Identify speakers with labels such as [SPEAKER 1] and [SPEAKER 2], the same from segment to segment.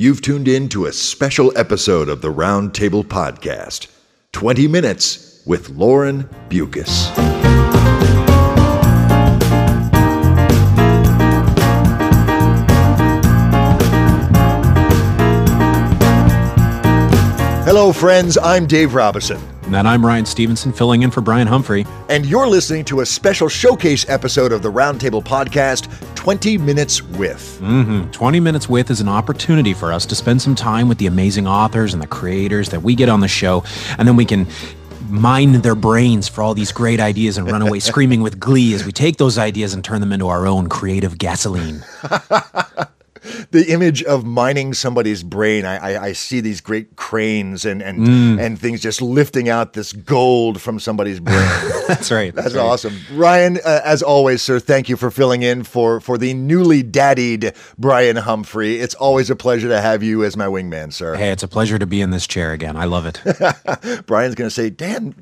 [SPEAKER 1] You've tuned in to a special episode of the Roundtable Podcast 20 Minutes with Lauren Beukes. Hello, friends. I'm Dave Robison.
[SPEAKER 2] And I'm Ryan Stevenson, filling in for Brian Humphrey.
[SPEAKER 1] And you're listening to a special showcase episode of the Roundtable Podcast 20 Minutes With.
[SPEAKER 2] Mm-hmm. 20 Minutes With is an opportunity for us to spend some time with the amazing authors and the creators that we get on the show, and then we can mine their brains for all these great ideas and run away screaming with glee as we take those ideas and turn them into our own creative gasoline.
[SPEAKER 1] the image of mining somebody's brain. I, I, I see these great cranes and and mm. and things just lifting out this gold from somebody's brain.
[SPEAKER 2] that's right.
[SPEAKER 1] That's,
[SPEAKER 2] that's right.
[SPEAKER 1] awesome, Ryan. Uh, as always, sir, thank you for filling in for for the newly daddied Brian Humphrey. It's always a pleasure to have you as my wingman, sir.
[SPEAKER 2] Hey, it's a pleasure to be in this chair again. I love it.
[SPEAKER 1] Brian's going to say, Dan,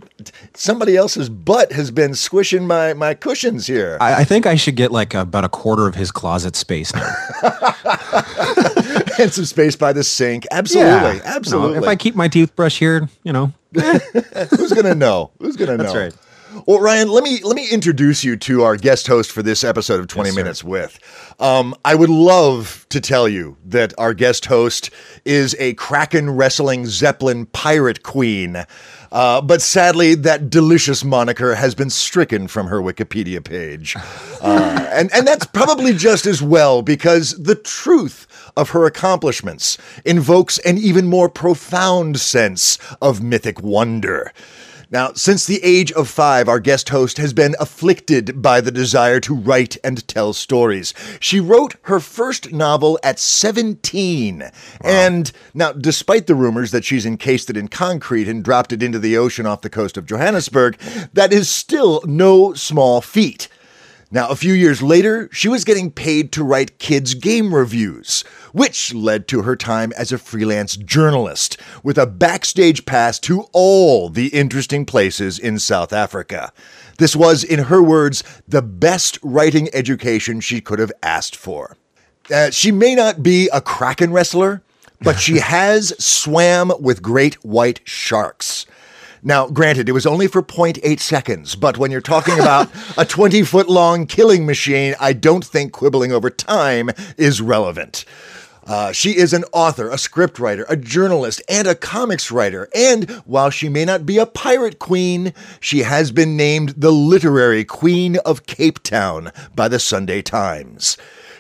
[SPEAKER 1] somebody else's butt has been squishing my my cushions here.
[SPEAKER 2] I, I think I should get like about a quarter of his closet space now.
[SPEAKER 1] and some space by the sink. Absolutely, yeah. absolutely.
[SPEAKER 2] If I keep my toothbrush here, you know,
[SPEAKER 1] who's gonna know? Who's gonna know?
[SPEAKER 2] That's right.
[SPEAKER 1] Well, Ryan, let me let me introduce you to our guest host for this episode of 20 yes, Minutes with. Um, I would love to tell you that our guest host is a Kraken wrestling Zeppelin pirate queen. Uh, but sadly, that delicious moniker has been stricken from her Wikipedia page. Uh, and, and that's probably just as well because the truth of her accomplishments invokes an even more profound sense of mythic wonder. Now, since the age of five, our guest host has been afflicted by the desire to write and tell stories. She wrote her first novel at 17. Wow. And now, despite the rumors that she's encased it in concrete and dropped it into the ocean off the coast of Johannesburg, that is still no small feat. Now, a few years later, she was getting paid to write kids' game reviews, which led to her time as a freelance journalist with a backstage pass to all the interesting places in South Africa. This was, in her words, the best writing education she could have asked for. Uh, she may not be a kraken wrestler, but she has swam with great white sharks. Now, granted, it was only for 0.8 seconds, but when you're talking about a 20 foot long killing machine, I don't think quibbling over time is relevant. Uh, she is an author, a scriptwriter, a journalist, and a comics writer. And while she may not be a pirate queen, she has been named the literary queen of Cape Town by the Sunday Times.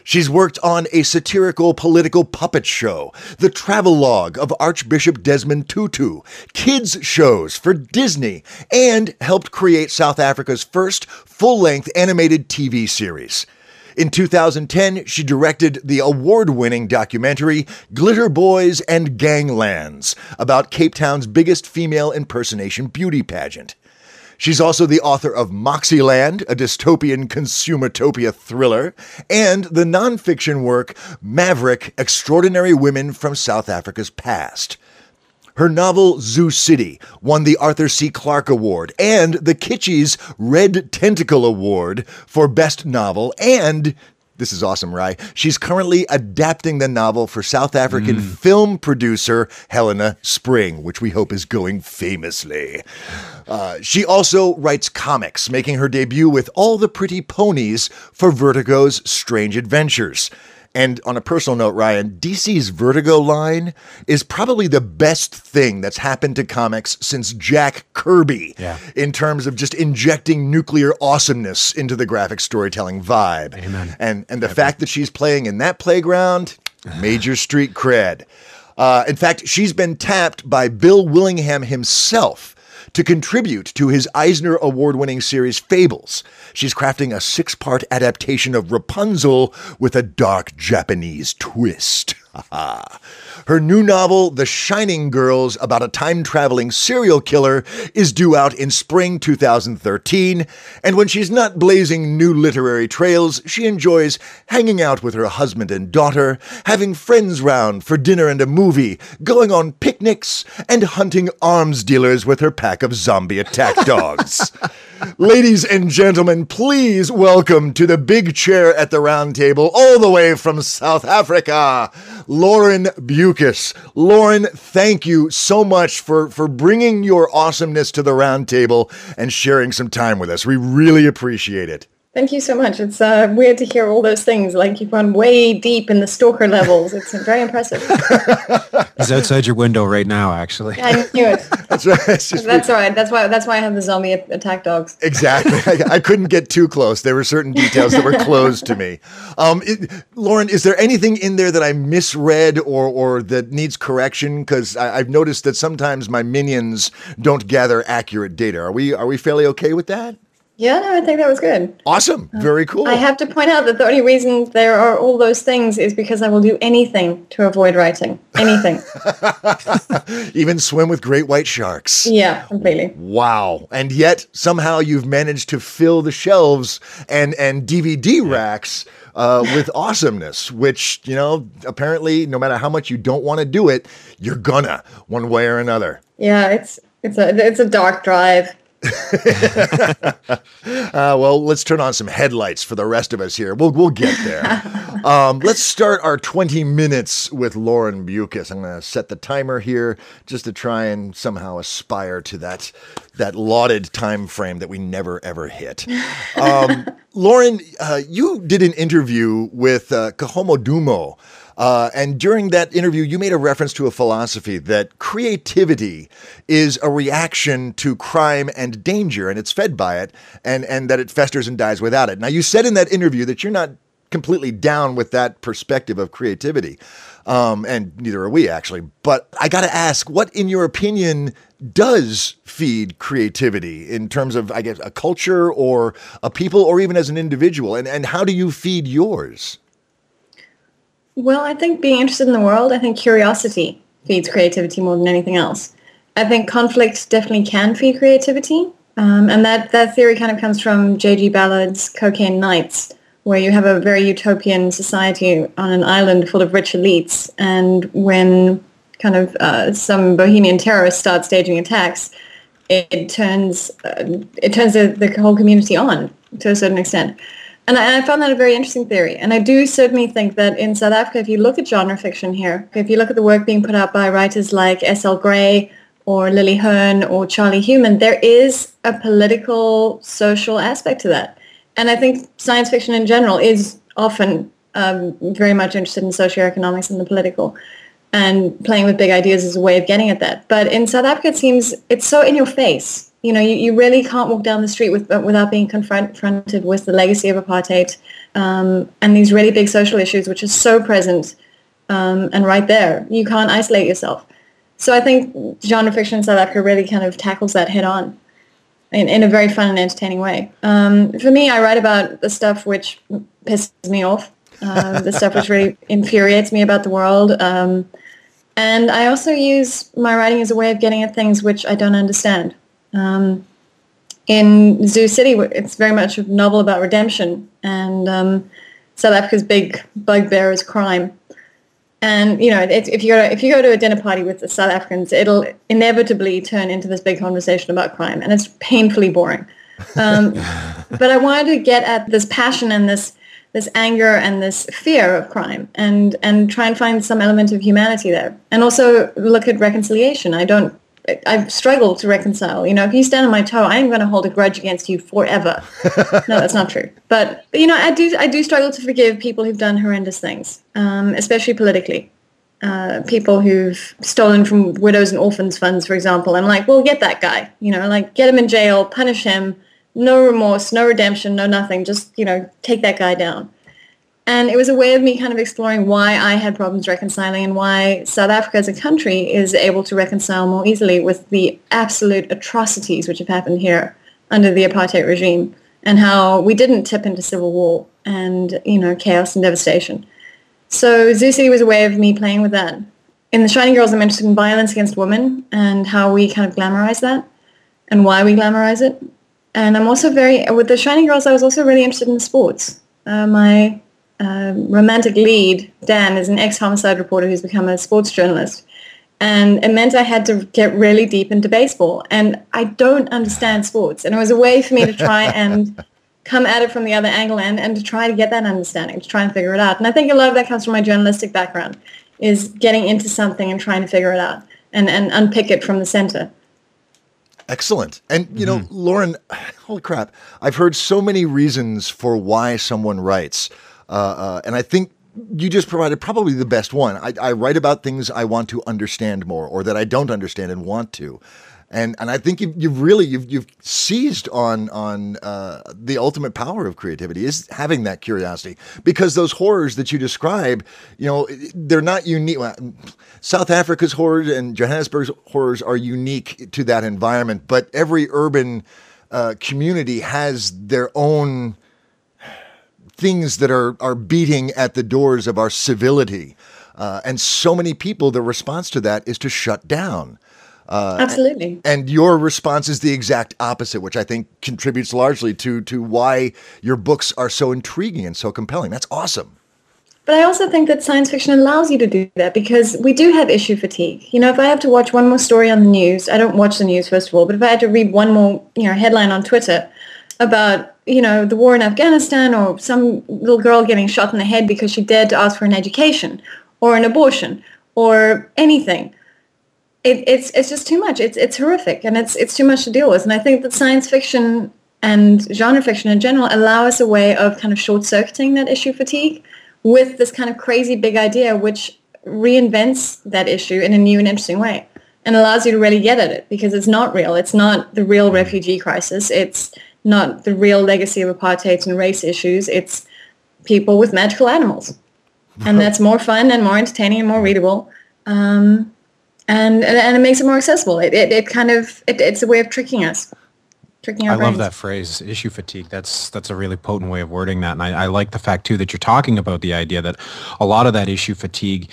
[SPEAKER 1] She's worked on a satirical political puppet show, the travelogue of Archbishop Desmond Tutu, kids shows for Disney, and helped create South Africa's first full length animated TV series. In 2010, she directed the award winning documentary Glitter Boys and Ganglands about Cape Town's biggest female impersonation beauty pageant. She's also the author of Moxyland, a dystopian consumertopia thriller, and the nonfiction work Maverick Extraordinary Women from South Africa's Past. Her novel Zoo City won the Arthur C. Clarke Award and the Kitschies Red Tentacle Award for Best Novel and this is awesome, Rye. She's currently adapting the novel for South African mm. film producer Helena Spring, which we hope is going famously. Uh, she also writes comics, making her debut with All the Pretty Ponies for Vertigo's Strange Adventures. And on a personal note, Ryan, DC's Vertigo line is probably the best thing that's happened to comics since Jack Kirby
[SPEAKER 2] yeah.
[SPEAKER 1] in terms of just injecting nuclear awesomeness into the graphic storytelling vibe.
[SPEAKER 2] Amen.
[SPEAKER 1] And and the Amen. fact that she's playing in that playground, major street cred. Uh, in fact, she's been tapped by Bill Willingham himself to contribute to his Eisner Award winning series Fables. She's crafting a six part adaptation of Rapunzel with a dark Japanese twist. Her new novel, The Shining Girls, about a time traveling serial killer, is due out in spring 2013. And when she's not blazing new literary trails, she enjoys hanging out with her husband and daughter, having friends round for dinner and a movie, going on picnics, and hunting arms dealers with her pack of zombie attack dogs. Ladies and gentlemen, please welcome to the big chair at the round table, all the way from South Africa, Lauren Beukes. Lauren, thank you so much for, for bringing your awesomeness to the round table and sharing some time with us. We really appreciate it.
[SPEAKER 3] Thank you so much. It's uh, weird to hear all those things. Like you've gone way deep in the stalker levels. It's very impressive.
[SPEAKER 2] He's outside your window right now, actually.
[SPEAKER 3] I knew it.
[SPEAKER 1] That's right.
[SPEAKER 3] That's all right. That's why. That's why I have the zombie attack dogs.
[SPEAKER 1] Exactly. I, I couldn't get too close. There were certain details that were closed to me. Um, it, Lauren, is there anything in there that I misread or or that needs correction? Because I've noticed that sometimes my minions don't gather accurate data. Are we are we fairly okay with that?
[SPEAKER 3] Yeah, no, I think that was good.
[SPEAKER 1] Awesome. Very cool.
[SPEAKER 3] I have to point out that the only reason there are all those things is because I will do anything to avoid writing. Anything.
[SPEAKER 1] Even swim with great white sharks.
[SPEAKER 3] yeah, completely.
[SPEAKER 1] Wow. And yet somehow you've managed to fill the shelves and and DVD racks uh, with awesomeness, which, you know, apparently no matter how much you don't want to do it, you're gonna one way or another.
[SPEAKER 3] Yeah, it's it's a it's a dark drive.
[SPEAKER 1] Uh, well, let's turn on some headlights for the rest of us here. We'll we'll get there. um, let's start our 20 minutes with Lauren Beukes. I'm going to set the timer here just to try and somehow aspire to that that lauded time frame that we never ever hit. Um, Lauren, uh, you did an interview with uh, Kahomo Dumo. Uh, and during that interview, you made a reference to a philosophy that creativity is a reaction to crime and danger, and it's fed by it, and, and that it festers and dies without it. Now, you said in that interview that you're not completely down with that perspective of creativity, um, and neither are we actually. But I got to ask, what, in your opinion, does feed creativity in terms of, I guess, a culture or a people, or even as an individual, and and how do you feed yours?
[SPEAKER 3] Well, I think being interested in the world, I think curiosity feeds creativity more than anything else. I think conflict definitely can feed creativity. Um, and that, that theory kind of comes from J.G. Ballard's Cocaine Nights, where you have a very utopian society on an island full of rich elites. And when kind of uh, some bohemian terrorists start staging attacks, it, it turns uh, it turns the, the whole community on to a certain extent. And I, I found that a very interesting theory. And I do certainly think that in South Africa, if you look at genre fiction here, if you look at the work being put out by writers like S.L. Gray or Lily Herne or Charlie Human, there is a political, social aspect to that. And I think science fiction in general is often um, very much interested in socioeconomics and the political and playing with big ideas is a way of getting at that. But in South Africa, it seems it's so in your face. You know, you, you really can't walk down the street with, without being confronted with the legacy of apartheid um, and these really big social issues, which are so present um, and right there. You can't isolate yourself. So I think genre fiction in South Africa really kind of tackles that head on in, in a very fun and entertaining way. Um, for me, I write about the stuff which pisses me off, uh, the stuff which really infuriates me about the world. Um, and I also use my writing as a way of getting at things which I don't understand. Um, in Zoo City, it's very much a novel about redemption, and um, South Africa's big bugbear is crime. And you know, it, if you go to, if you go to a dinner party with the South Africans, it'll inevitably turn into this big conversation about crime, and it's painfully boring. Um, but I wanted to get at this passion and this this anger and this fear of crime, and and try and find some element of humanity there, and also look at reconciliation. I don't. I've struggled to reconcile. You know, if you stand on my toe, I am going to hold a grudge against you forever. no, that's not true. But you know, I do. I do struggle to forgive people who've done horrendous things, um, especially politically. Uh, people who've stolen from widows and orphans funds, for example. I'm like, well, get that guy. You know, like get him in jail, punish him. No remorse, no redemption, no nothing. Just you know, take that guy down. And it was a way of me kind of exploring why I had problems reconciling and why South Africa as a country is able to reconcile more easily with the absolute atrocities which have happened here under the apartheid regime and how we didn't tip into civil war and, you know, chaos and devastation. So Zoo City was a way of me playing with that. In The Shining Girls, I'm interested in violence against women and how we kind of glamorize that and why we glamorize it. And I'm also very, with The Shining Girls, I was also really interested in sports. Uh, my uh, romantic lead, Dan, is an ex-homicide reporter who's become a sports journalist. And it meant I had to get really deep into baseball. And I don't understand sports. And it was a way for me to try and come at it from the other angle and, and to try to get that understanding, to try and figure it out. And I think a lot of that comes from my journalistic background, is getting into something and trying to figure it out and, and unpick it from the center.
[SPEAKER 1] Excellent. And, you know, mm-hmm. Lauren, holy crap, I've heard so many reasons for why someone writes. Uh, uh, and I think you just provided probably the best one. I, I, write about things I want to understand more or that I don't understand and want to. And, and I think you've, you've really you've, you've seized on on uh, the ultimate power of creativity is having that curiosity because those horrors that you describe, you know, they're not unique. South Africa's horrors and Johannesburg's horrors are unique to that environment, but every urban uh, community has their own things that are are beating at the doors of our civility. Uh, and so many people, the response to that is to shut down.
[SPEAKER 3] Uh, Absolutely.
[SPEAKER 1] And your response is the exact opposite, which I think contributes largely to to why your books are so intriguing and so compelling. That's awesome.
[SPEAKER 3] But I also think that science fiction allows you to do that because we do have issue fatigue. You know, if I have to watch one more story on the news, I don't watch the news first of all, but if I had to read one more, you know, headline on Twitter about you know, the war in Afghanistan or some little girl getting shot in the head because she dared to ask for an education or an abortion or anything. It, it's it's just too much. It's it's horrific and it's it's too much to deal with. And I think that science fiction and genre fiction in general allow us a way of kind of short circuiting that issue fatigue with this kind of crazy big idea which reinvents that issue in a new and interesting way and allows you to really get at it because it's not real. It's not the real refugee crisis. It's not the real legacy of apartheid and race issues. It's people with magical animals. And that's more fun and more entertaining and more readable. Um, and, and it makes it more accessible. It, it, it kind of, it, it's a way of tricking us. Tricking our
[SPEAKER 2] I
[SPEAKER 3] brains.
[SPEAKER 2] love that phrase, issue fatigue. That's that's a really potent way of wording that. And I, I like the fact too that you're talking about the idea that a lot of that issue fatigue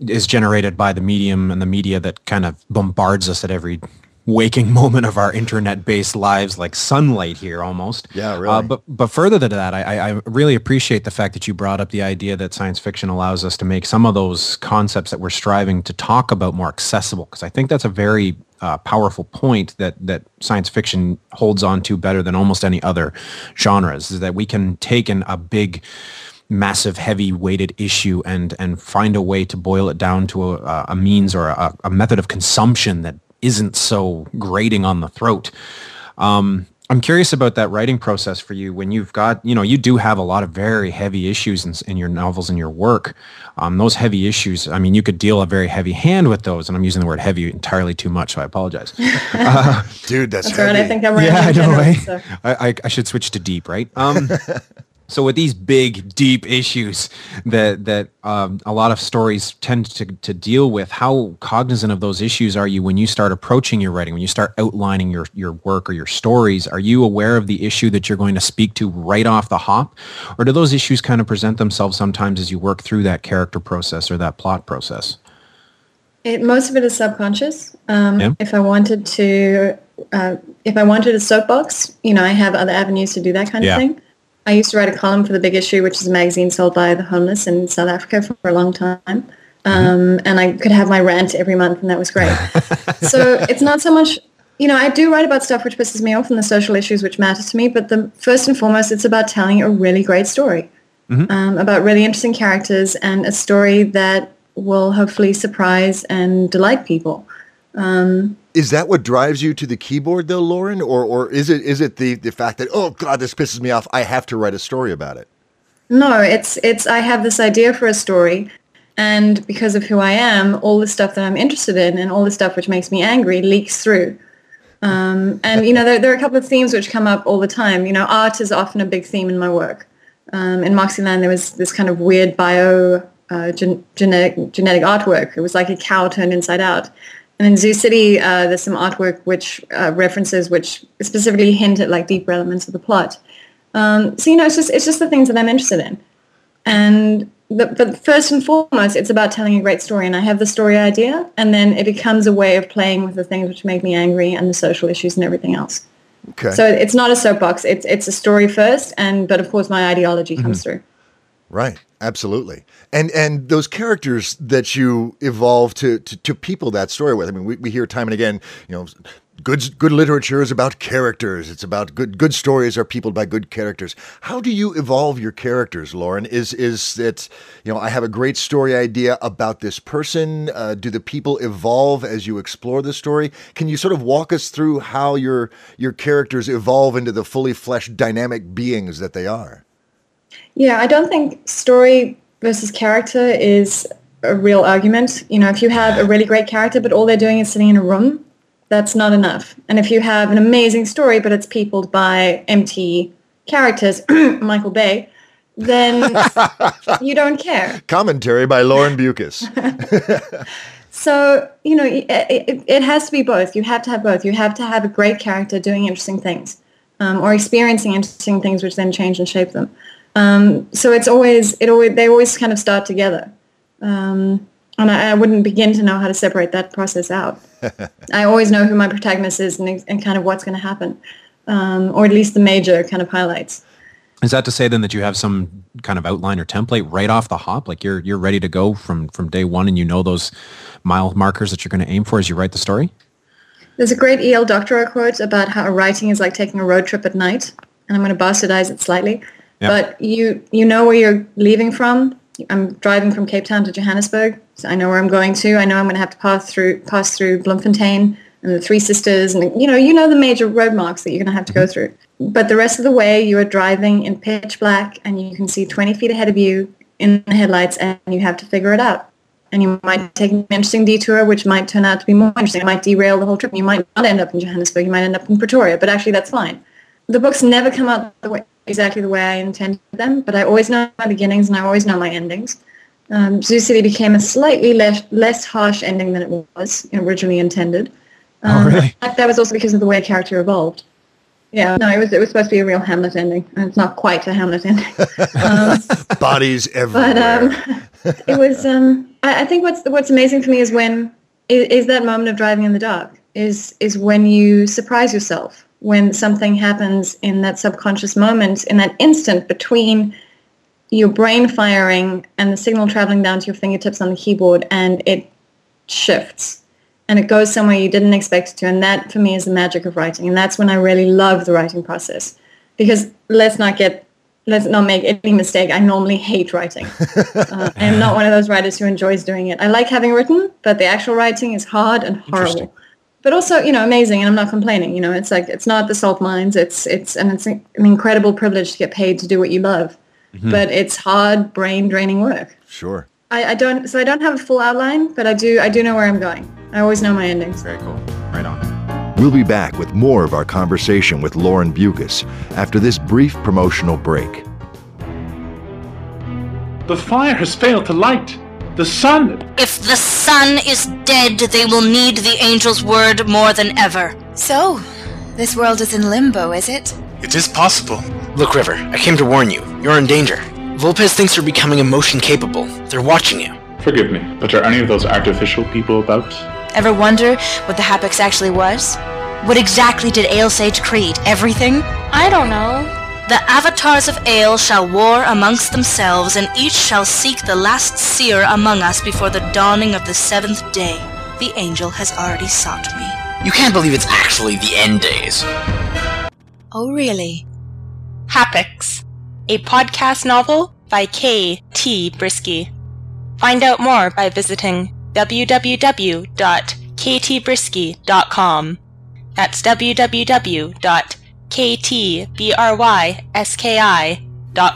[SPEAKER 2] is generated by the medium and the media that kind of bombards us at every waking moment of our internet-based lives like sunlight here almost.
[SPEAKER 1] Yeah, uh, really. Uh,
[SPEAKER 2] but but further than that, I, I really appreciate the fact that you brought up the idea that science fiction allows us to make some of those concepts that we're striving to talk about more accessible. Because I think that's a very uh, powerful point that that science fiction holds on to better than almost any other genres. Is that we can take in a big massive heavy weighted issue and and find a way to boil it down to a, a means or a, a method of consumption that isn't so grating on the throat. Um, I'm curious about that writing process for you when you've got, you know, you do have a lot of very heavy issues in, in your novels and your work. Um, those heavy issues, I mean, you could deal a very heavy hand with those, and I'm using the word heavy entirely too much, so I apologize.
[SPEAKER 1] Uh, Dude, that's, that's heavy.
[SPEAKER 3] Right, I think I'm
[SPEAKER 2] yeah, I know, right? So. I, I, I, should switch to deep, right? Um, So with these big, deep issues that that um, a lot of stories tend to, to deal with, how cognizant of those issues are you when you start approaching your writing, when you start outlining your, your work or your stories? Are you aware of the issue that you're going to speak to right off the hop? Or do those issues kind of present themselves sometimes as you work through that character process or that plot process?
[SPEAKER 3] It, most of it is subconscious. Um, yeah. If I wanted to, uh, if I wanted a soapbox, you know, I have other avenues to do that kind yeah. of thing. I used to write a column for the Big Issue, which is a magazine sold by the homeless in South Africa for a long time. Mm-hmm. Um, mm-hmm. And I could have my rant every month, and that was great. so it's not so much, you know, I do write about stuff which pisses me off and the social issues which matter to me. But the first and foremost, it's about telling a really great story mm-hmm. um, about really interesting characters and a story that will hopefully surprise and delight people. Um,
[SPEAKER 1] is that what drives you to the keyboard though, Lauren? Or or is it is it the, the fact that, oh God, this pisses me off, I have to write a story about it?
[SPEAKER 3] No, it's it's I have this idea for a story and because of who I am, all the stuff that I'm interested in and all the stuff which makes me angry leaks through. Um, and you know, there, there, are a couple of themes which come up all the time. You know, art is often a big theme in my work. Um, in Moxyland, there was this kind of weird bio uh, gen- genetic genetic artwork. It was like a cow turned inside out. And in Zoo City, uh, there's some artwork which uh, references which specifically hint at like deeper elements of the plot. Um, so you know, it's just it's just the things that I'm interested in. And the, but first and foremost, it's about telling a great story. And I have the story idea, and then it becomes a way of playing with the things which make me angry and the social issues and everything else. Okay. So it's not a soapbox. It's it's a story first, and but of course my ideology comes mm-hmm. through.
[SPEAKER 1] Right. Absolutely. And and those characters that you evolve to to, to people that story with. I mean, we, we hear time and again, you know, good good literature is about characters. It's about good good stories are peopled by good characters. How do you evolve your characters, Lauren? Is is it you know I have a great story idea about this person? Uh, do the people evolve as you explore the story? Can you sort of walk us through how your your characters evolve into the fully fleshed dynamic beings that they are?
[SPEAKER 3] Yeah, I don't think story versus character is a real argument. You know, if you have a really great character, but all they're doing is sitting in a room, that's not enough. And if you have an amazing story, but it's peopled by empty characters, Michael Bay, then you don't care.
[SPEAKER 1] Commentary by Lauren Beukes.
[SPEAKER 3] so, you know, it, it, it, has to be both. You have to have both. You have to have a great character doing interesting things um, or experiencing interesting things which then change and shape them. Um, so it's always, it always, they always kind of start together. Um, and I, I, wouldn't begin to know how to separate that process out. I always know who my protagonist is and, and kind of what's going to happen, um, or at least the major kind of highlights.
[SPEAKER 2] Is that to say then that you have some kind of outline or template right off the hop, like you're you're ready to go from from day one, and you know those mile markers that you're going to aim for as you write the story?
[SPEAKER 3] There's a great E.L. Doctorow quote about how writing is like taking a road trip at night, and I'm going to bastardize it slightly. Yep. But you you know where you're leaving from, I'm driving from Cape Town to Johannesburg. So I know where I'm going to. I know I'm going to have to pass through pass through Bloemfontein and the Three Sisters, and you know, you know the major road marks that you're going to have to go mm-hmm. through. But the rest of the way, you are driving in pitch black, and you can see 20 feet ahead of you in the headlights, and you have to figure it out. And you might take an interesting detour, which might turn out to be more interesting. It might derail the whole trip. You might not end up in Johannesburg. You might end up in Pretoria, but actually that's fine. The books never come out the way, exactly the way I intended them, but I always know my beginnings and I always know my endings. Um, Zoo City became a slightly less, less harsh ending than it was originally intended.
[SPEAKER 2] Oh, um, oh, really?
[SPEAKER 3] That was also because of the way a character evolved. Yeah, no, it was it was supposed to be a real Hamlet ending, and it's not quite a Hamlet ending.
[SPEAKER 1] Um, Bodies everywhere.
[SPEAKER 3] But um, it was. Um, I, I, think what's what's amazing for me is when is, is that moment of driving in the dark. Is is when you surprise yourself when something happens in that subconscious moment, in that instant between your brain firing and the signal traveling down to your fingertips on the keyboard and it shifts and it goes somewhere you didn't expect it to. And that for me is the magic of writing. And that's when I really love the writing process. Because let's not get let's not make any mistake. I normally hate writing. Uh, I am not one of those writers who enjoys doing it. I like having written, but the actual writing is hard and horrible but also you know amazing and i'm not complaining you know it's like it's not the salt mines it's it's and it's an incredible privilege to get paid to do what you love. Mm-hmm. but it's hard brain draining work.
[SPEAKER 1] Sure.
[SPEAKER 3] I, I, don't so i don't have a full outline but i do i do know where i'm going. I always know my endings.
[SPEAKER 2] Very cool. Right on.
[SPEAKER 1] We'll be back with more of our conversation with lauren beukes after this brief promotional break.
[SPEAKER 4] The fire has failed to light the sun.
[SPEAKER 5] If the sun is dead, they will need the angel's word more than ever.
[SPEAKER 6] So, this world is in limbo, is it?
[SPEAKER 7] It is possible. Look, River, I came to warn you. You're in danger. Vulpes thinks you're becoming emotion capable. They're watching you.
[SPEAKER 4] Forgive me, but are any of those artificial people about?
[SPEAKER 6] Ever wonder what the Hapax actually was?
[SPEAKER 5] What exactly did Ailsage create? Everything?
[SPEAKER 6] I don't know.
[SPEAKER 5] The avatars of Ale shall war amongst themselves, and each shall seek the last seer among us before the dawning of the seventh day. The angel has already sought me.
[SPEAKER 7] You can't believe it's actually the end days.
[SPEAKER 6] Oh, really?
[SPEAKER 8] Hapax, a podcast novel by K. T. Bryski. Find out more by visiting www.ktbryski.com. That's www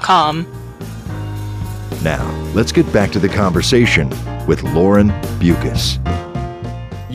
[SPEAKER 8] com.
[SPEAKER 1] Now, let's get back to the conversation with Lauren Beukes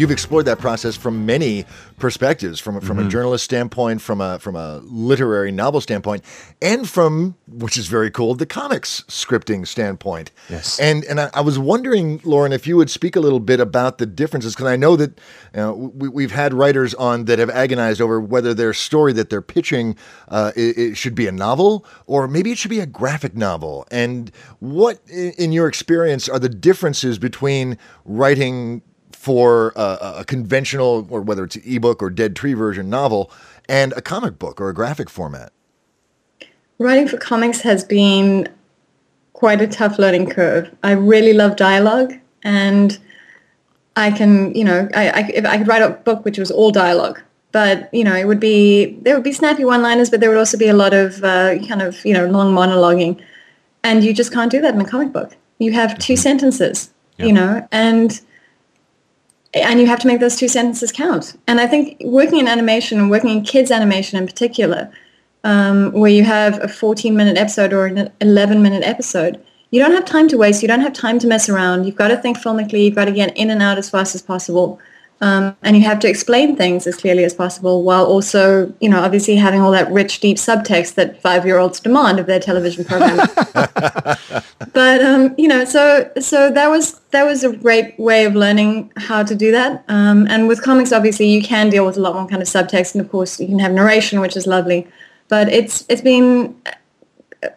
[SPEAKER 1] you've explored that process from many perspectives, from from mm-hmm. a journalist standpoint, from a from a literary novel standpoint, and from which is very cool, the comics scripting standpoint.
[SPEAKER 2] Yes.
[SPEAKER 1] And and I, I was wondering, Lauren, if you would speak a little bit about the differences, because I know that you know, we, we've had writers on that have agonized over whether their story that they're pitching uh, it, it should be a novel or maybe it should be a graphic novel. And what, in your experience, are the differences between writing for a, a conventional, or whether it's ebook or dead tree version novel, and a comic book or a graphic format?
[SPEAKER 3] Writing for comics has been quite a tough learning curve. I really love dialogue, and I can, you know, I, I, if I could write a book which was all dialogue, but you know, it would be there would be snappy one-liners, but there would also be a lot of uh, kind of you know long monologuing, and you just can't do that in a comic book. You have two sentences, you know, and and you have to make those two sentences count. And I think working in animation and working in kids animation in particular, um, where you have a 14 minute episode or an 11 minute episode, you don't have time to waste. You don't have time to mess around. You've got to think filmically. You've got to get in and out as fast as possible. Um, and you have to explain things as clearly as possible while also, you know, obviously having all that rich, deep subtext that five-year-olds demand of their television programming. but um, you know, so so that was that was a great way of learning how to do that. Um, and with comics, obviously, you can deal with a lot more kind of subtext, and of course, you can have narration, which is lovely. But it's it's been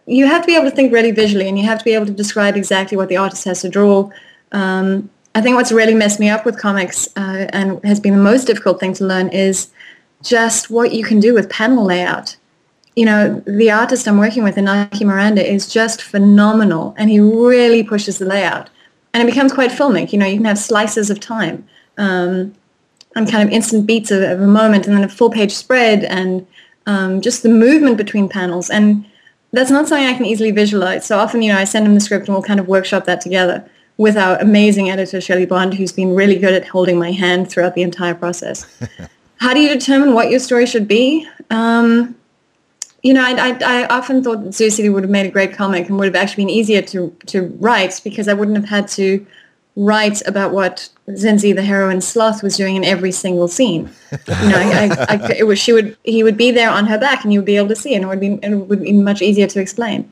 [SPEAKER 3] you have to be able to think really visually, and you have to be able to describe exactly what the artist has to draw. Um, I think what's really messed me up with comics uh, and has been the most difficult thing to learn is just what you can do with panel layout. You know, the artist I'm working with, Inaki Miranda, is just phenomenal, and he really pushes the layout. And it becomes quite filmic. You know, you can have slices of time um, and kind of instant beats of, of, a moment, and then a full-page spread, and um, just the movement between panels. And that's not something I can easily visualize. So often, you know, I send him the script, and we'll kind of workshop that together with our amazing editor, Shelly Bond, who's been really good at holding my hand throughout the entire process. How do you determine what your story should be? Um, you know, I, I, I, often thought that Zoo City would have made a great comic and would have actually been easier to, to write because I wouldn't have had to write about what Zinzi, the heroine sloth, was doing in every single scene. You know, I, I, it was she would he would be there on her back, and you would be able to see, and it would be it would be much easier to explain.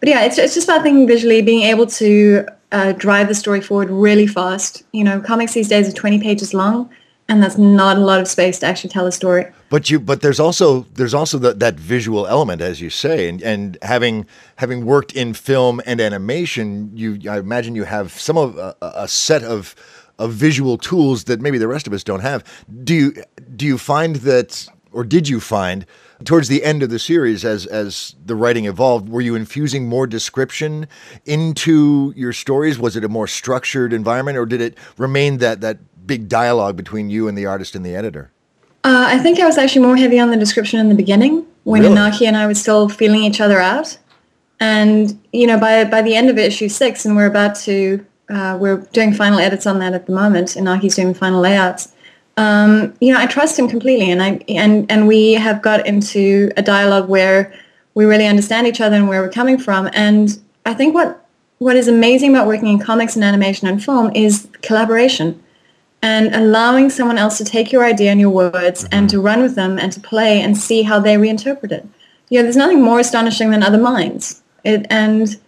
[SPEAKER 3] But yeah, it's it's just about thinking visually, being able to uh, drive the story forward really fast. You know, comics these days are 20 pages long, and that's not a lot of space to actually tell a story.
[SPEAKER 1] But you, but there's also there's also the, that visual element, as you say, and and having having worked in film and animation, you I imagine you have some of a, a set of of visual tools that maybe the rest of us don't have. Do you do you find that, or did you find? Towards the end of the series, as as the writing evolved, were you infusing more description into your stories? Was it a more structured environment, or did it remain that that big dialogue between you and the artist and the editor?
[SPEAKER 3] Uh, I think I was actually more heavy on the description in the beginning when really? Inaki and I were still feeling each other out. And you know, by by the end of issue six, and we're about to uh, we're doing final edits on that at the moment. and Inaki's doing final layouts um, you know, I trust him completely, and I and and we have got into a dialogue where we really understand each other and where we're coming from. And I think what what is amazing about working in comics and animation and film is collaboration and allowing someone else to take your idea and your words mm-hmm. and to run with them and to play and see how they reinterpret it. You know, there's nothing more astonishing than other minds. It, and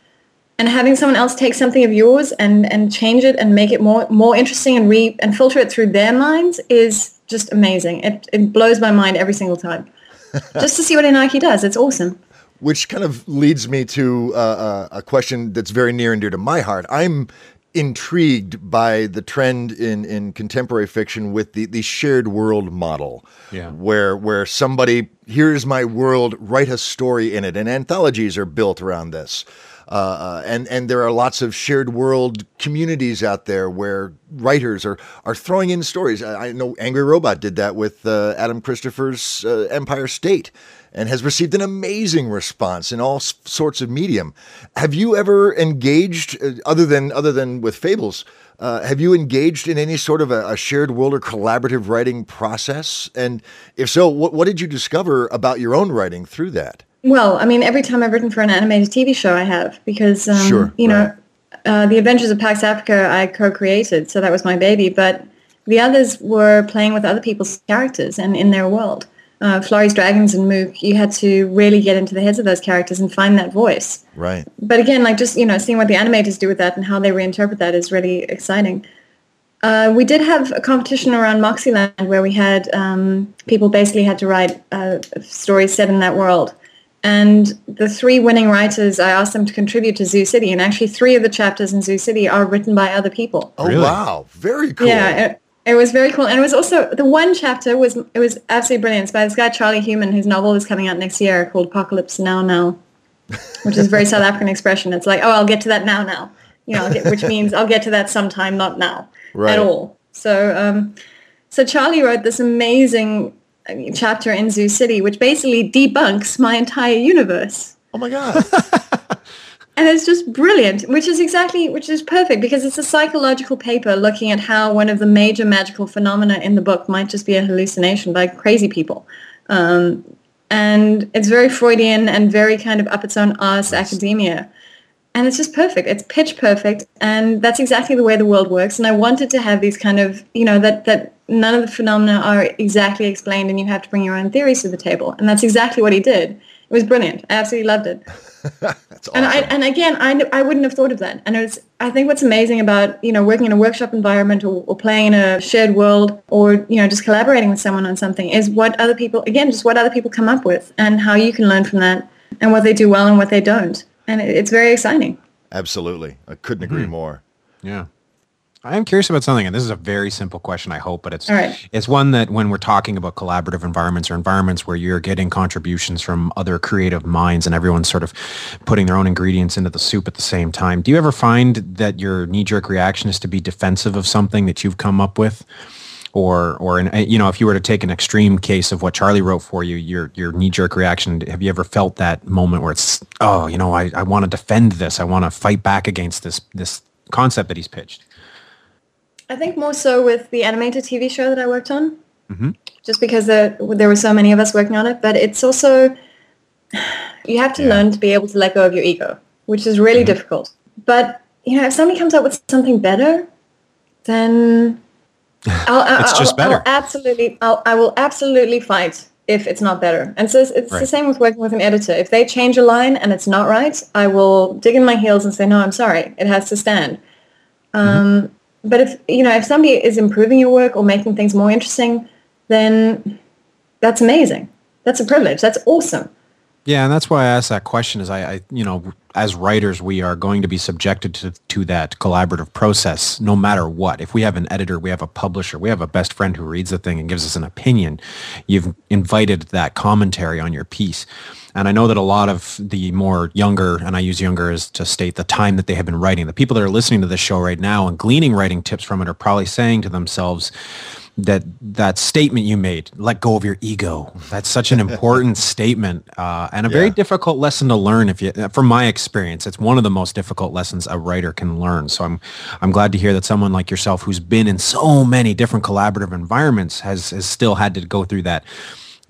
[SPEAKER 3] and having someone else take something of yours and and change it and make it more more interesting and re and filter it through their minds is just amazing. It it blows my mind every single time. just to see what Inaki does, it's awesome.
[SPEAKER 1] Which kind of leads me to uh, uh, a question that's very near and dear to my heart. I'm intrigued by the trend in, in contemporary fiction with the, the shared world model,
[SPEAKER 2] yeah.
[SPEAKER 1] where where somebody here's my world, write a story in it, and anthologies are built around this. Uh, uh, and and there are lots of shared world communities out there where writers are are throwing in stories. I, I know Angry Robot did that with uh, Adam Christopher's uh, Empire State, and has received an amazing response in all s- sorts of medium. Have you ever engaged, uh, other than other than with Fables? Uh, have you engaged in any sort of a, a, shared world or collaborative writing process? And if so, what, what did you discover about your own writing through that?
[SPEAKER 3] Well, I mean, every time I've written for an animated TV show, I have because um, sure, you know, uh, the Adventures of Pax Africa I co-created, so that was my baby. But the others were playing with other people's characters and in their world. Uh, Florrie's Dragons and Mook, you had to really get into the heads of those characters and find that voice.
[SPEAKER 1] Right.
[SPEAKER 3] But again, like just you know, seeing what the animators do with that and how they reinterpret that is really exciting. Uh, we did have a competition around Moxyland where we had um, people basically had to write uh, stories set in that world. And the three winning writers, I asked them to contribute to Zoo City, and actually three of the chapters in Zoo City are written by other people.
[SPEAKER 1] Oh really? wow, very cool.
[SPEAKER 3] Yeah, it, it, was very cool, and it was also the one chapter was it was absolutely brilliant. It's by this guy Charlie Human, whose novel is coming out next year called Apocalypse Now Now. which is a very South African expression. It's like, oh, I'll get to that now, now. You know, get, which means I'll get to that sometime, not now
[SPEAKER 1] Right.
[SPEAKER 3] at all. So, um, so Charlie wrote this amazing chapter in Zoo City, which basically debunks my entire universe.
[SPEAKER 1] Oh my god.
[SPEAKER 3] And it's just brilliant, which is exactly, which is perfect because it's a psychological paper looking at how one of the major magical phenomena in the book might just be a hallucination by crazy people. Um, and it's very Freudian and very kind of up its own arse academia. And it's just perfect. It's pitch perfect. And that's exactly the way the world works. And I wanted to have these kind of, you know, that, that none of the phenomena are exactly explained and you have to bring your own theories to the table. And that's exactly what he did. It was brilliant. I absolutely loved it.
[SPEAKER 1] That's awesome.
[SPEAKER 3] And I and again, I, n- I wouldn't have thought of that. And it's I think what's amazing about you know working in a workshop environment or, or playing in a shared world or you know just collaborating with someone on something is what other people again just what other people come up with and how you can learn from that and what they do well and what they don't. And it, it's very exciting.
[SPEAKER 1] Absolutely. I couldn't agree
[SPEAKER 3] Mm-hmm.
[SPEAKER 1] more.
[SPEAKER 2] Yeah. I am curious about something, and this is a very simple question, I hope, but it's
[SPEAKER 3] right.
[SPEAKER 2] it's one that when we're talking about collaborative environments or environments where you're getting contributions from other creative minds and everyone's sort of putting their own ingredients into the soup at the same time, do you ever find that your knee-jerk reaction is to be defensive of something that you've come up with? Or, or in, you know, if you were to take an extreme case of what Charlie wrote for you, your your knee jerk reaction, have you ever felt that moment where it's, oh, you know, I, I want to defend this, I want to fight back against this this concept that he's pitched?
[SPEAKER 3] I think more so with the animated TV show that I worked on,
[SPEAKER 2] Mhm.
[SPEAKER 3] just because there, there were so many of us working on it. But it's also, you have to learn to be able to let go of your ego, which is really difficult. But, you know, if somebody comes up with something better, then I'll, I'll,
[SPEAKER 2] It's just
[SPEAKER 3] I'll- I'll
[SPEAKER 2] better.
[SPEAKER 3] absolutely, I'll, I will absolutely fight if it's not better. And so it's, it's the same with working with an editor. If they change a line and it's not right, I will dig in my heels and say, no, I'm sorry. It has to stand. Um, but if you know if somebody is improving your work or making things more interesting, then that's amazing. That's a privilege. That's awesome.
[SPEAKER 2] Yeah, and that's why I asked that question. Is I, I, you know, as writers, we are going to be subjected to to that collaborative process, no matter what. If we have an editor, we have a publisher, we have a best friend who reads the thing and gives us an opinion. You've invited that commentary on your piece, and I know that a lot of the more younger, and I use younger as to state the time that they have been writing. The people that are listening to this show right now and gleaning writing tips from it are probably saying to themselves that that statement you made let go of your ego. That's such an important statement uh, and a very difficult lesson to learn if you from my experience it's one of the most difficult lessons a writer can learn. So i'm i'm glad to hear that someone like yourself who's been in so many different collaborative environments has has still had to go through that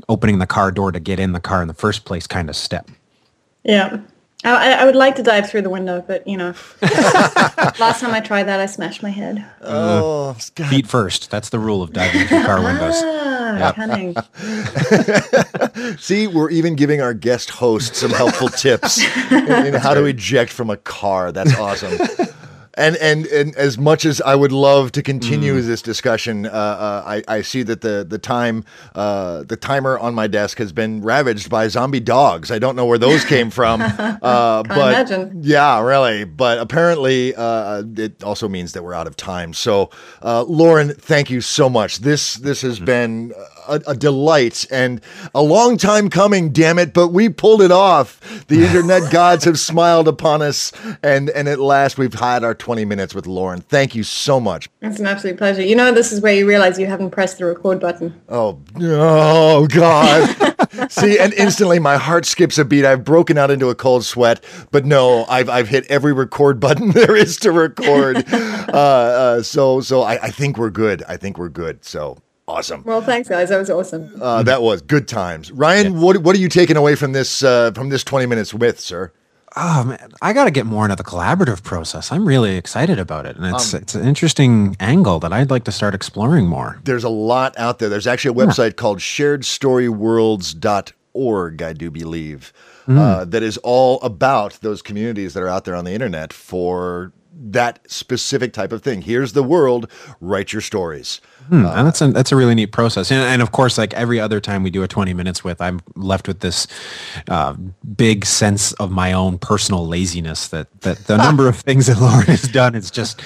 [SPEAKER 2] opening the car door to get in the car in the first place kind of step.
[SPEAKER 3] Yeah. I, I- I would like to dive through the window, but you know, last time I tried that, I smashed my head.
[SPEAKER 1] Oh, God.
[SPEAKER 2] feet first that's the rule of diving through car windows
[SPEAKER 3] Ah, cunning.
[SPEAKER 1] See, we're even giving our guest host some helpful tips in, in how to eject from a car. That's awesome. And, and and as much as I would love to continue this discussion, uh, uh, I, I see that the the time uh, the timer on my desk has been ravaged by zombie dogs. I don't know where those came from, uh, but
[SPEAKER 3] imagine.
[SPEAKER 1] yeah, really. But apparently, uh, it also means that we're out of time. So, uh, Lauren, thank you so much. This this has been a, a delight and a long time coming. Damn it! But we pulled it off. The internet gods have smiled upon us, and and at last we've had our twenty minutes with Lauren. Thank you so much.
[SPEAKER 3] It's an absolute pleasure. You know, this is where you realize you haven't pressed the record button.
[SPEAKER 1] Oh, oh God. See, and instantly my heart skips a beat. I've broken out into a cold sweat, but no, I've, I've hit every record button there is to record. uh, uh, so, so I, I think we're good. I think we're good. So awesome.
[SPEAKER 3] Well, thanks, guys. That was awesome.
[SPEAKER 1] Uh, that was good times. Ryan, what, what are you taking away from this, uh, from this 20 minutes with, sir?
[SPEAKER 2] Oh man, I got to get more into the collaborative process. I'm really excited about it, and it's it's an interesting angle that I'd like to start exploring more.
[SPEAKER 1] There's a lot out there. There's actually a website called sharedstoryworlds.org, I do believe, uh, that is all about those communities that are out there on the internet for that specific type of thing. Here's the world, write your stories.
[SPEAKER 2] Hmm, and that's a, that's a really neat process. And, and of course, like every other time we do a 20 minutes with, I'm left with this uh, big sense of my own personal laziness that, that the number of things that Lauren has done is just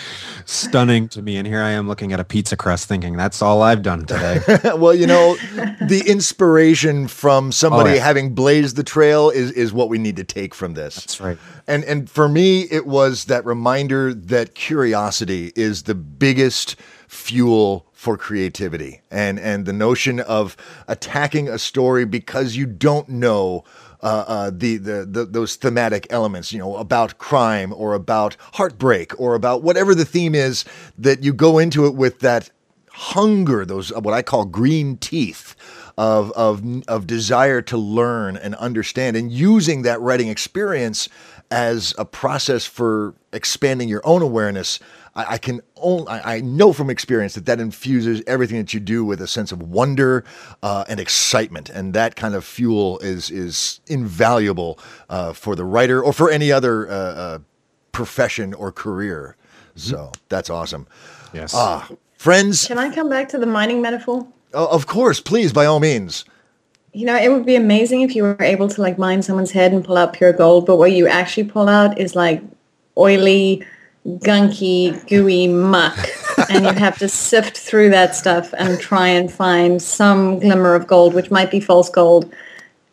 [SPEAKER 2] stunning to me. And here I am looking at a pizza crust thinking, that's all I've done today.
[SPEAKER 1] well, you know, the inspiration from somebody
[SPEAKER 2] Oh, yeah.
[SPEAKER 1] having blazed the trail is, is what we need to take from this.
[SPEAKER 2] That's right.
[SPEAKER 1] And and for me, it was that reminder that curiosity is the biggest fuel for creativity, and and the notion of attacking a story because you don't know. Uh, uh, the, the the those thematic elements, you know, about crime or about heartbreak or about whatever the theme is, that you go into it with that hunger, those what I call green teeth of of of desire to learn and understand, and using that writing experience as a process for expanding your own awareness. I, I can only I I know from experience that that infuses everything that you do with a sense of wonder uh, and excitement, and that kind of fuel is is invaluable uh, for the writer or for any other uh, uh, profession or career. So that's awesome.
[SPEAKER 2] Yes.
[SPEAKER 1] Ah, friends.
[SPEAKER 3] Can I come back to the mining metaphor?
[SPEAKER 1] Oh, of course, please, by all means.
[SPEAKER 3] You know, it would be amazing if you were able to like mine someone's head and pull out pure gold, but what you actually pull out is like oily, gunky, gooey muck. and you have to sift through that stuff and try and find some glimmer of gold, which might be false gold,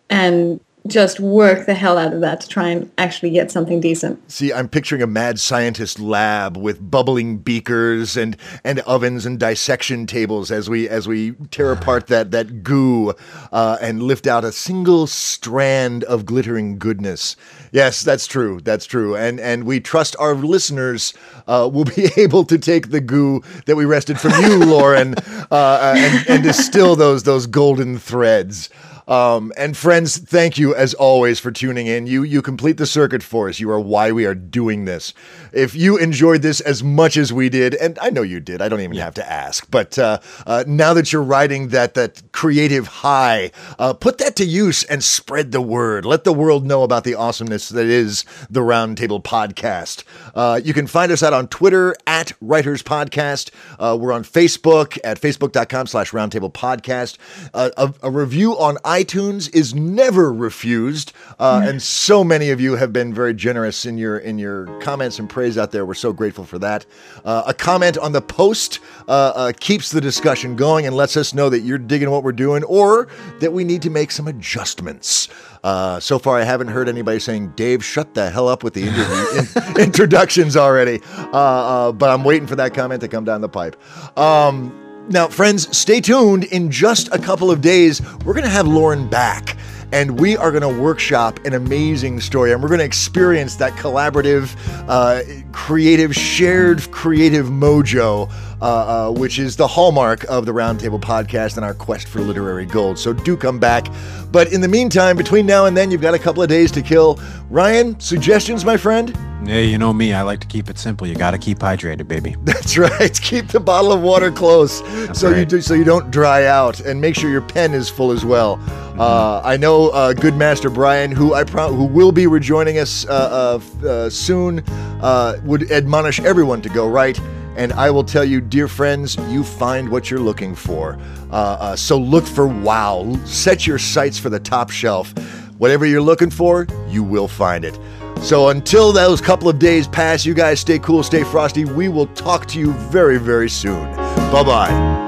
[SPEAKER 3] and just work the hell out of that to try and actually get something decent.
[SPEAKER 1] See, I'm picturing a mad scientist lab with bubbling beakers and and ovens and dissection tables as we as we tear apart that that goo uh, and lift out a single strand of glittering goodness. Yes, that's true. That's true. And and we trust our listeners uh, will be able to take the goo that we wrested from you, Lauren, uh, and, and distill those those golden threads. Um, and friends, thank you as always for tuning in. You you complete the circuit for us. You are why we are doing this. If you enjoyed this as much as we did, and I know you did, I don't even have to ask. But uh, uh, now that you're riding that that creative high, uh, put that to use and spread the word. Let the world know about the awesomeness that is the Roundtable Podcast. Uh, you can find us out on Twitter at Writers Podcast. Uh, we're on Facebook at facebook.com/slash Roundtable Podcast. Uh, a, a review on iTunes is never refused, uh, and so many of you have been very generous in your in your comments and praise out there. We're so grateful for that. Uh, a comment on the post uh, uh, keeps the discussion going and lets us know that you're digging what we're doing, or that we need to make some adjustments. Uh, so far, I haven't heard anybody saying, "Dave, shut the hell up with the interview in- introductions already." Uh, uh, but I'm waiting for that comment to come down the pipe. Um, now, friends, stay tuned. In just a couple of days, we're going to have Lauren back. And we are going to workshop an amazing story, and we're going to experience that collaborative, uh, creative, shared creative mojo, uh, uh, which is the hallmark of the Roundtable podcast and our quest for literary gold. So do come back. But in the meantime, between now and then, you've got a couple of days to kill. Ryan, suggestions, my friend?
[SPEAKER 2] Yeah, you know me. I like to keep it simple. You got to keep hydrated, baby.
[SPEAKER 1] That's write. Keep the bottle of water close so you do, so you don't dry out, and make sure your pen is full as well. Uh, I know uh, good master Brian, who I pro- who will be rejoining us uh, uh, uh, soon, uh, would admonish everyone to go right. And I will tell you, dear friends, you find what you're looking for. Uh, uh, so look for wow. Set your sights for the top shelf. Whatever you're looking for, you will find it. So until those couple of days pass, you guys stay cool, stay frosty. We will talk to you very, very soon. Bye bye.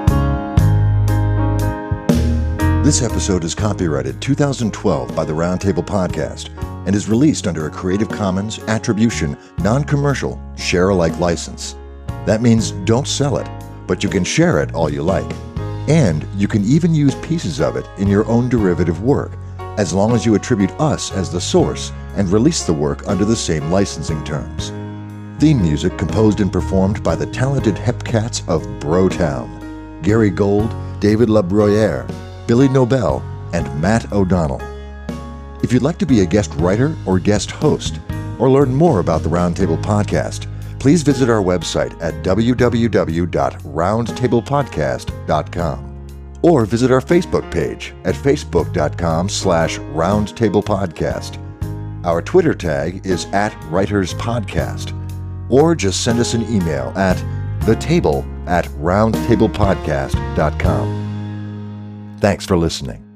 [SPEAKER 1] This episode is copyrighted 2012 by the Roundtable Podcast and is released under a Creative Commons Attribution, Non Commercial, Share Alike license. That means don't sell it, but you can share it all you like. And you can even use pieces of it in your own derivative work, as long as you attribute us as the source and release the work under the same licensing terms. Theme music composed and performed by the talented Hepcats of Brotown Gary Gold, David LaBruyere, Billy Nobel, and Matt O'Donnell. If you'd like to be a guest writer or guest host, or learn more about the Roundtable Podcast, please visit our website at www.roundtablepodcast.com or visit our Facebook page at facebook.com slash roundtablepodcast. Our Twitter tag is at Writers Podcast, or just send us an email at thetable at roundtablepodcast.com. Thanks for listening.